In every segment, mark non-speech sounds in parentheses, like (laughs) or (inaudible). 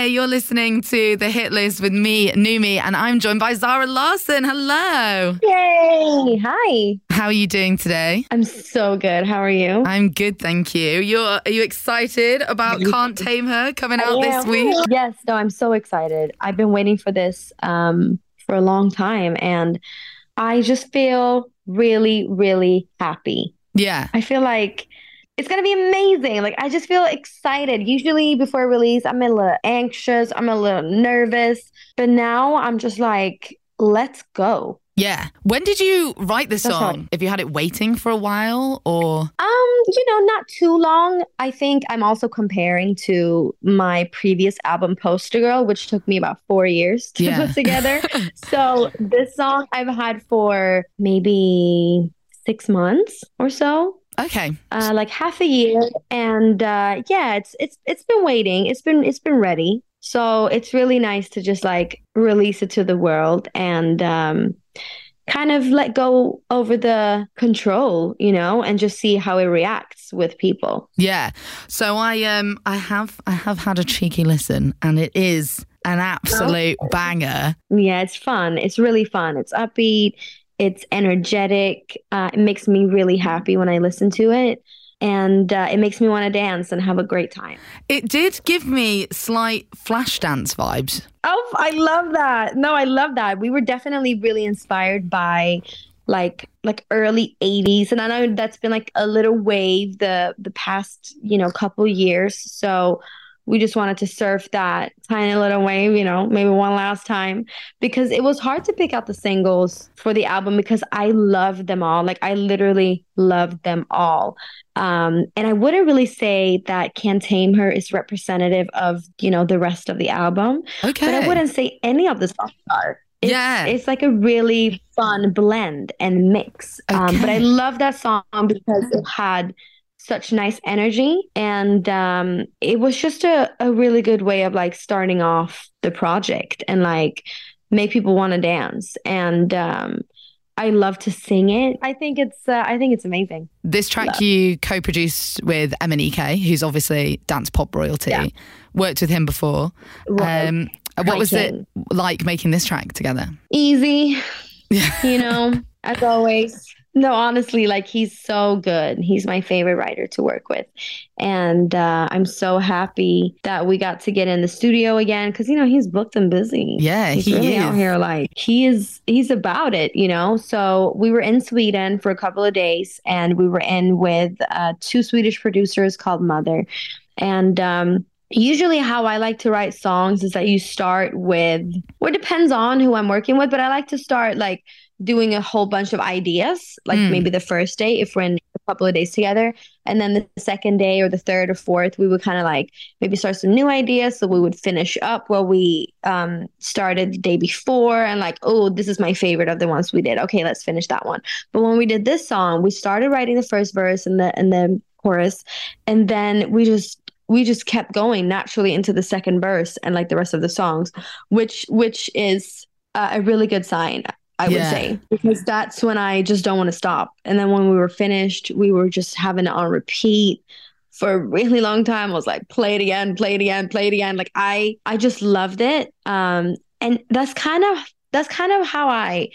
Hey, you're listening to the hit list with me, Numi, and I'm joined by Zara Larsson. Hello. Yay. Hi. How are you doing today? I'm so good. How are you? I'm good, thank you. You're are you excited about Can't Tame Her coming out this week? Yes, no, I'm so excited. I've been waiting for this um, for a long time and I just feel really, really happy. Yeah. I feel like it's gonna be amazing. Like I just feel excited. Usually before release, I'm a little anxious, I'm a little nervous, but now I'm just like, let's go. Yeah. When did you write this That's song? right. Have you had it waiting for a while or Um, you know, not too long. I think I'm also comparing to my previous album, Poster Girl, which took me about four years to Yeah. put together. (laughs) so this song I've had for maybe six months or so. Okay. uh, like half a year, and uh, yeah, it's it's it's been waiting. It's been it's been ready. So it's really nice to just like release it to the world and um, kind of let go over the control, you know, and just see how it reacts with people. Yeah. So I um I have I have had a cheeky listen and it is an absolute banger. Yeah, it's fun. It's really fun. It's upbeat. It's energetic. Uh, it makes me really happy when I listen to it. And uh, it makes me want to dance and have a great time. It did give me slight Flashdance vibes. Oh, I love that. No, I love that. We were definitely really inspired by like like early 80s and I know that's been like a little wave the the past, you know, couple years. So we just wanted to surf that tiny little wave, you know, maybe one last time because it was hard to pick out the singles for the album because I loved them all. Like I literally loved them all. Um, and I wouldn't really say that Can't Tame Her is representative of, you know, the rest of the album. Okay. But I wouldn't say any of the songs are. It's, Yeah. It's like a really fun blend and mix. Um, but I love that song because it had such nice energy. And um, it was just a, a really good way of like starting off the project and like make people want to dance. And um, I love to sing it. I think it's uh, I think it's amazing. This track you co-produced with MNEK, who's obviously dance pop royalty. Yeah. Worked with him before. Right. Um, what was it like making this track together? Easy, Yeah. (laughs) you know, as always. No, honestly, like he's so good. He's my favorite writer to work with. And uh, I'm so happy that we got to get in the studio again because, you know, he's booked and busy. Yeah, he's he really out here like he is he's about it you know so we were in sweden for a couple of days and we were in with uh, two swedish producers called mother and um usually how i like to write songs is that you start with well it depends on who i'm working with but i like to start like doing a whole bunch of ideas like Mm. maybe the first day if we're in a couple of days together. And then the second day or the third or fourth we would kind of like maybe start some new ideas. So we would finish up what we um started the day before and like oh this is my favorite of the ones we did. Okay let's finish that one. But when we did this song we started writing the first verse and the and the chorus and then we just we just kept going naturally into the second verse and like the rest of the songs which which is uh, a really good sign I would say because that's when I just don't want to stop. And then when we were finished, we were just having it on repeat for a really long time. I was like, play it again, play it again, play it again. Like I, I just loved it. Um, and that's kind of that's kind of how I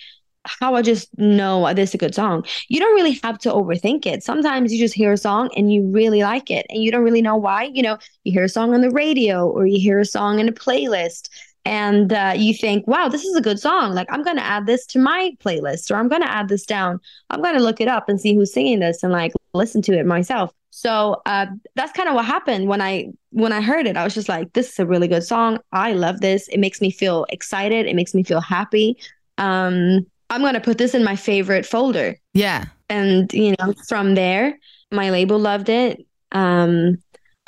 how I just know this is a good song. You don't really have to overthink it. Sometimes you just hear a song and you really like it and you don't really know why. You know, you hear a song on the radio or you hear a song in a playlist and uh, you think, wow, this is a good song. Like, I'm going to add this to my playlist or I'm going to add this down. I'm going to look it up and see who's singing this and like listen to it myself. So uh, that's kind of what happened when I when I heard it. I was just like, this is a really good song. I love this. It makes me feel excited. It makes me feel happy. Um, I'm going to put this in my favorite folder Yeah. and you know from there my label loved it um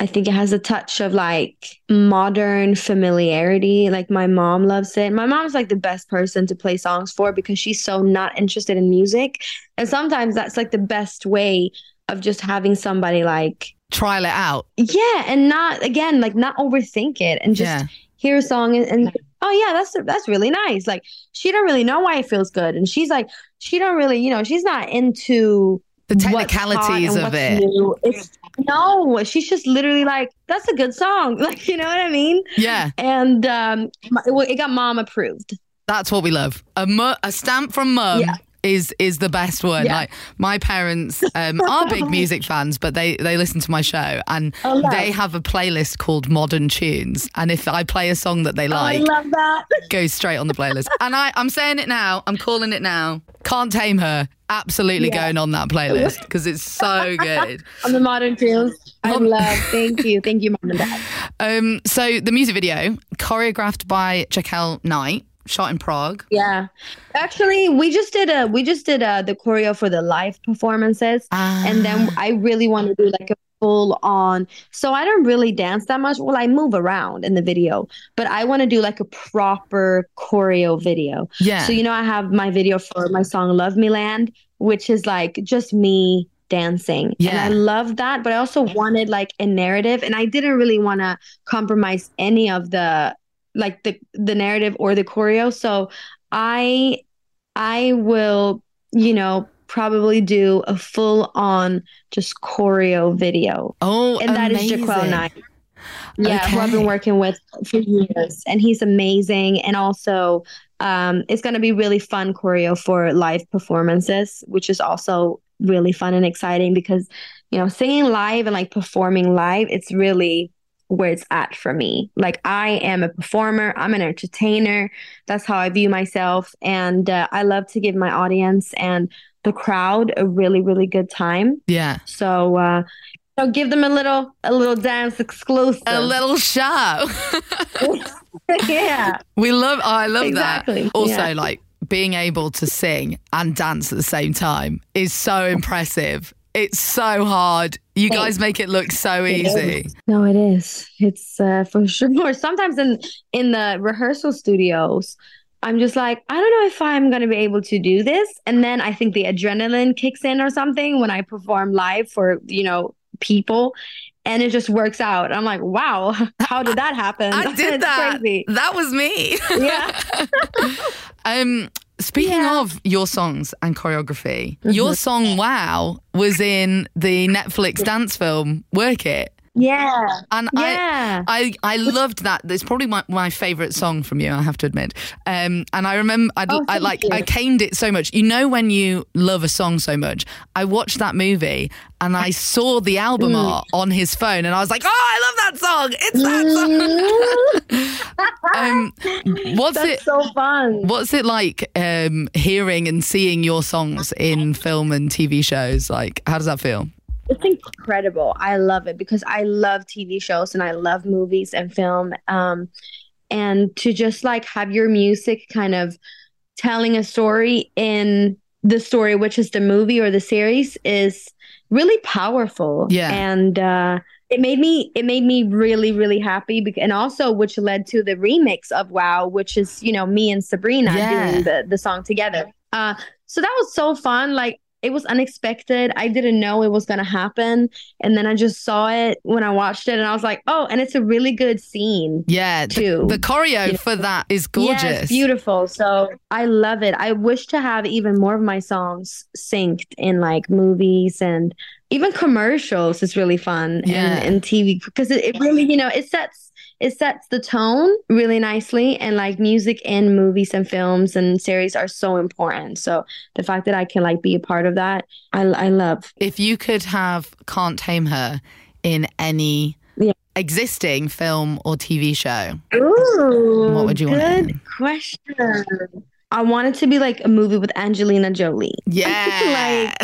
i think it has a touch of like modern familiarity. Like my mom loves it. My mom's like the best person to play songs for because she's so not interested in music. And sometimes that's like the best way of just having somebody like Trial it out. yeah and not again like not overthink it and just yeah. hear a song and, and oh yeah that's that's really nice. Like she don't really know why it feels good. And she's like she don't really you know she's not into The technicalities of it. No, she's just literally like, "That's a good song," (laughs) like you know what I mean. Yeah, And um, it, got mom approved. that's what we love. A mu- a stamp from mum. Yeah. Is is the best one. Yeah. Like my parents um, (laughs) are big music fans, but they they listen to my show and Oh, they have a playlist called Modern Tunes. And if I play a song that they like, I love that. (laughs) goes straight on the playlist. and I, I'm saying it now. I'm calling it now. Can't tame her. Absolutely Yeah. going on that playlist because it's so good. (laughs) On the modern tunes, I love. Thank you, thank you, mom and dad. Um, so the music video choreographed by Jaquel Knight, shot in Prague. Yeah, actually, we just did a we just did a the choreo for the live performances, and then Ah. I really want to do like a full on. So I don't really dance that much. Well, I move around in the video, but I want to do like a proper choreo video. yeah, So you know, I have my video for my song "Love Me Land," which is like just me dancing, Yeah. and Yeah. I love that. But I also wanted like a narrative, and I didn't really want to compromise any of the like the the narrative or the choreo. So I I will, you know, probably do a full on just choreo video. oh, And that is amazing. Jaquel Knight. Yeah, who I've been working with for years. And he's amazing. And also, um, it's going to be really fun choreo for live performances, which is also really fun and exciting because, you know, singing live and like performing live, it's really where it's at for me. Like, I am a performer, I'm an entertainer. That's how I view myself. And uh, I love to give my audience and the crowd a really, really good time. Yeah, So, uh, so give them a little, a little dance exclusive. a little show. (laughs) yeah. (laughs) we love. Oh, I love Exactly, that. Also, yeah. like being able to sing and dance at the same time is so impressive. It's so hard. You guys make it look so easy. No, it is. It's uh, for (laughs) sure. Sometimes in in the rehearsal studios, I'm just like, I don't know if I'm gonna be able to do this. And then I think the adrenaline kicks in or something when I perform live for you know people, and it just works out. I'm like, wow, (laughs) how did that happen? I (laughs) did that. Crazy. That was me. Yeah. Um, speaking Yeah. of your songs and choreography, Mm-hmm. your song "Wow" was in the Netflix dance film "Work It," Yeah. and Yeah. I, I, I loved that. It's probably my, my favorite song from you. I have to admit. Um, and I remember I, Oh, I like you. I caned it so much. You know when you love a song so much. I watched that movie and I saw the album Mm. art on his phone, and I was like, oh, I love that song. It's that song. (laughs) Um, what's That's it? so fun. What's it like um, hearing and seeing your songs in film and TV shows? Like, how does that feel? It's incredible. I love it because I love TV shows and I love movies and film. Um, and to just like have your music kind of telling a story in the story, which is the movie or the series, is really powerful. Yeah. And uh, it made me it made me really really happy. bec- And also, which led to the remix of Wow, which is you know me and Sabrina Yeah. doing the the song together. Uh, so that was so fun. Like it was unexpected. I didn't know it was going to happen. And then I just saw it when I watched it and I was like, oh, and it's a really good scene. Yeah, Too. the choreo for that is gorgeous. Yeah, it's beautiful. So I love it. I wish to have even more of my songs synced in like movies and even commercials is really fun Yeah. and, and TV because it, it really, you know, it sets it sets the tone really nicely and like music in movies and films and series are so important. So the fact that I can like be a part of that, I I love. If you could have Can't Tame Her in any Yeah. existing film or TV show, Ooh, What would you want Good question. I want it to be like a movie with Angelina Jolie. yeah,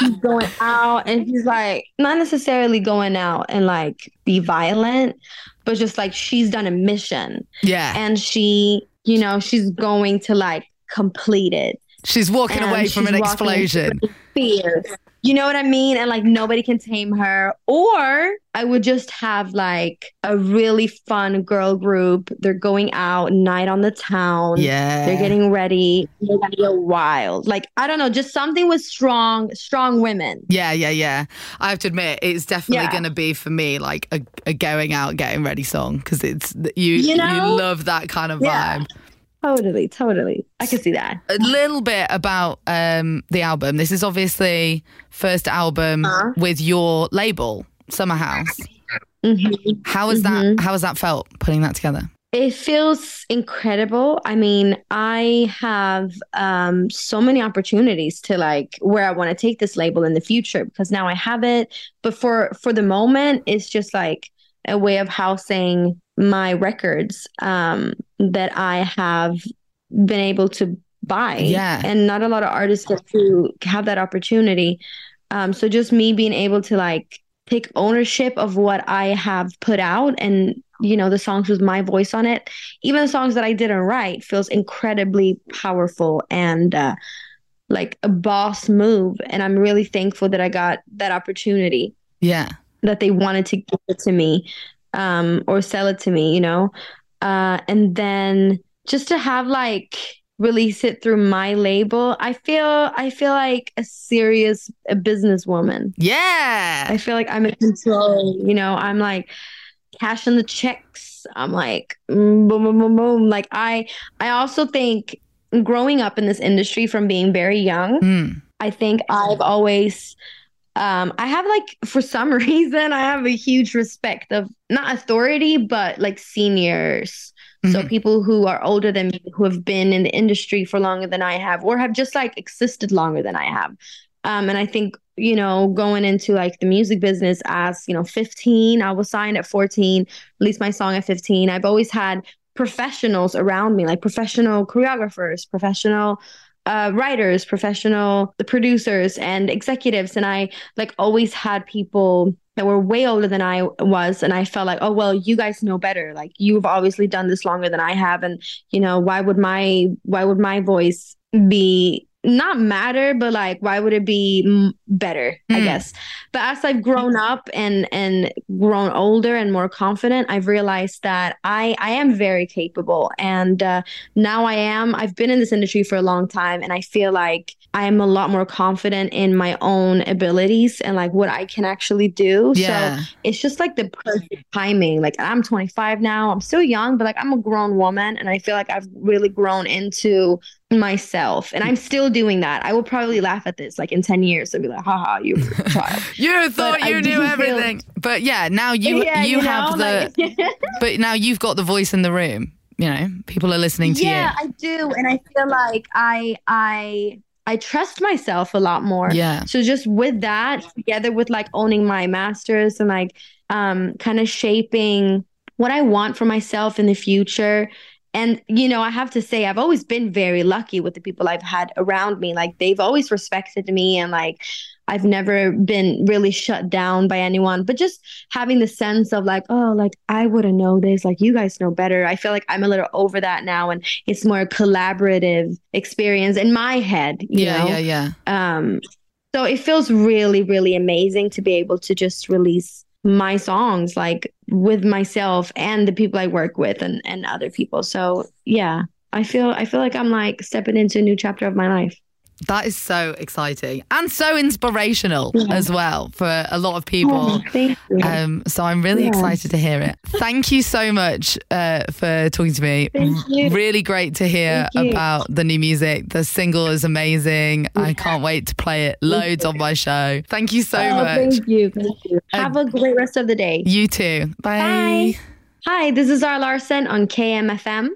He's going (laughs) out and she's like not necessarily going out and like be violent, but just like she's done a mission yeah. and she, you know, she's going to like complete it. She's walking and away from an explosion. Fierce. You know what I mean? And like nobody can tame her. Or I would just have like a really fun girl group. They're going out night on the town. Yeah, They're getting ready. They're gonna go wild. Like I don't know, just something with strong, strong women. Yeah, yeah, yeah. I have to admit, it's definitely Yeah. going to be for me like a, a going out, getting ready song because it's you. You know? you love that kind of Yeah. Totally, totally. I can see that. A little bit about um, the album. This is obviously first album Uh-huh. with your label, Sommer House. Mhm. How has Mhm. that? How has that felt putting that together? It feels incredible. I mean, I have um, so many opportunities to like where I want to take this label in the future because now I have it. But for for the moment, it's just like a way of housing my records um, that I have been able to buy. Yeah. and not a lot of artists get to have that opportunity. Um, so just me being able to like take ownership of what I have put out and you know the songs with my voice on it even the songs that I didn't write feels incredibly powerful and uh, like a boss move and I'm really thankful that I got that opportunity Yeah. that they wanted to give it to me um, or sell it to me you know uh, and then just to have like release it through my label I feel I feel like a serious a businesswoman Yeah. I feel like I'm in control. You know, I'm like cashing the checks. I'm like mm, boom, boom, boom, boom. Like I, I also think growing up in this industry from being very young, Mm. I think I've always, um, I have like for some (laughs) reason I have a huge respect of not authority but like seniors. So Mhm. people who are older than me, who have been in the industry for longer than I have, or have just like existed longer than I have. Um, and I think you know going into like the music business as you know 15, I was signed at 14, released my song at 15. I've always had professionals around me, like professional choreographers, professional uh, writers, professional the producers and executives, and I like always had people that were way older than I was, and I felt like, oh well, you guys know better. Like you've obviously done this longer than I have, and you know why would my why would my voice be not matter, but like why would it be mm, better? I Mm. guess. But as I've grown up and and grown older and more confident, I've realized that I I am very capable, and uh, now I am. I've been in this industry for a long time, and I feel like I am a lot more confident in my own abilities and like what I can actually do. Yeah. So it's just like the perfect timing. Like I'm 25 now. I'm still young, but like I'm a grown woman, and I feel like I've really grown into myself, and I'm still doing that. I will probably laugh at this like in 10 years. They'll be like, haha, you're (laughs) child. You thought I you knew feel- everything, but yeah, now you Yeah, you, have know, the, like- (laughs) but now you've got the voice in the room. You know, people are listening to you. yeah, I do, and I feel like I I I trust myself a lot more. Yeah, So just with that, together with like owning my masters and like um kind of shaping what I want for myself in the future. And you know, I have to say I've always been very lucky with the people I've had around me. Like they've always respected me and like I've never been really shut down by anyone, but just having the sense of like, oh, like I wouldn't know this, like you guys know better. I feel like I'm a little over that now and it's more a collaborative experience in my head, you yeah, know. yeah, yeah. Um, so it feels really, really amazing to be able to just release my songs like with myself and the people I work with and, and other people. So yeah, I feel I feel like I'm like stepping into a new chapter of my life. That is so exciting and so inspirational Yeah. as well for a lot of people. Oh, thank you. Um, so I'm really Yeah. excited to hear it. Thank you so much uh, for talking to me. Thank you. Really great to hear about the new music. The single is amazing. I can't wait to play it loads on my show. Thank you so Oh, much. Thank you. Thank you. Have a great rest of the day. You too. Bye. Bye. Hi, this is Zara Larsson on KMFM.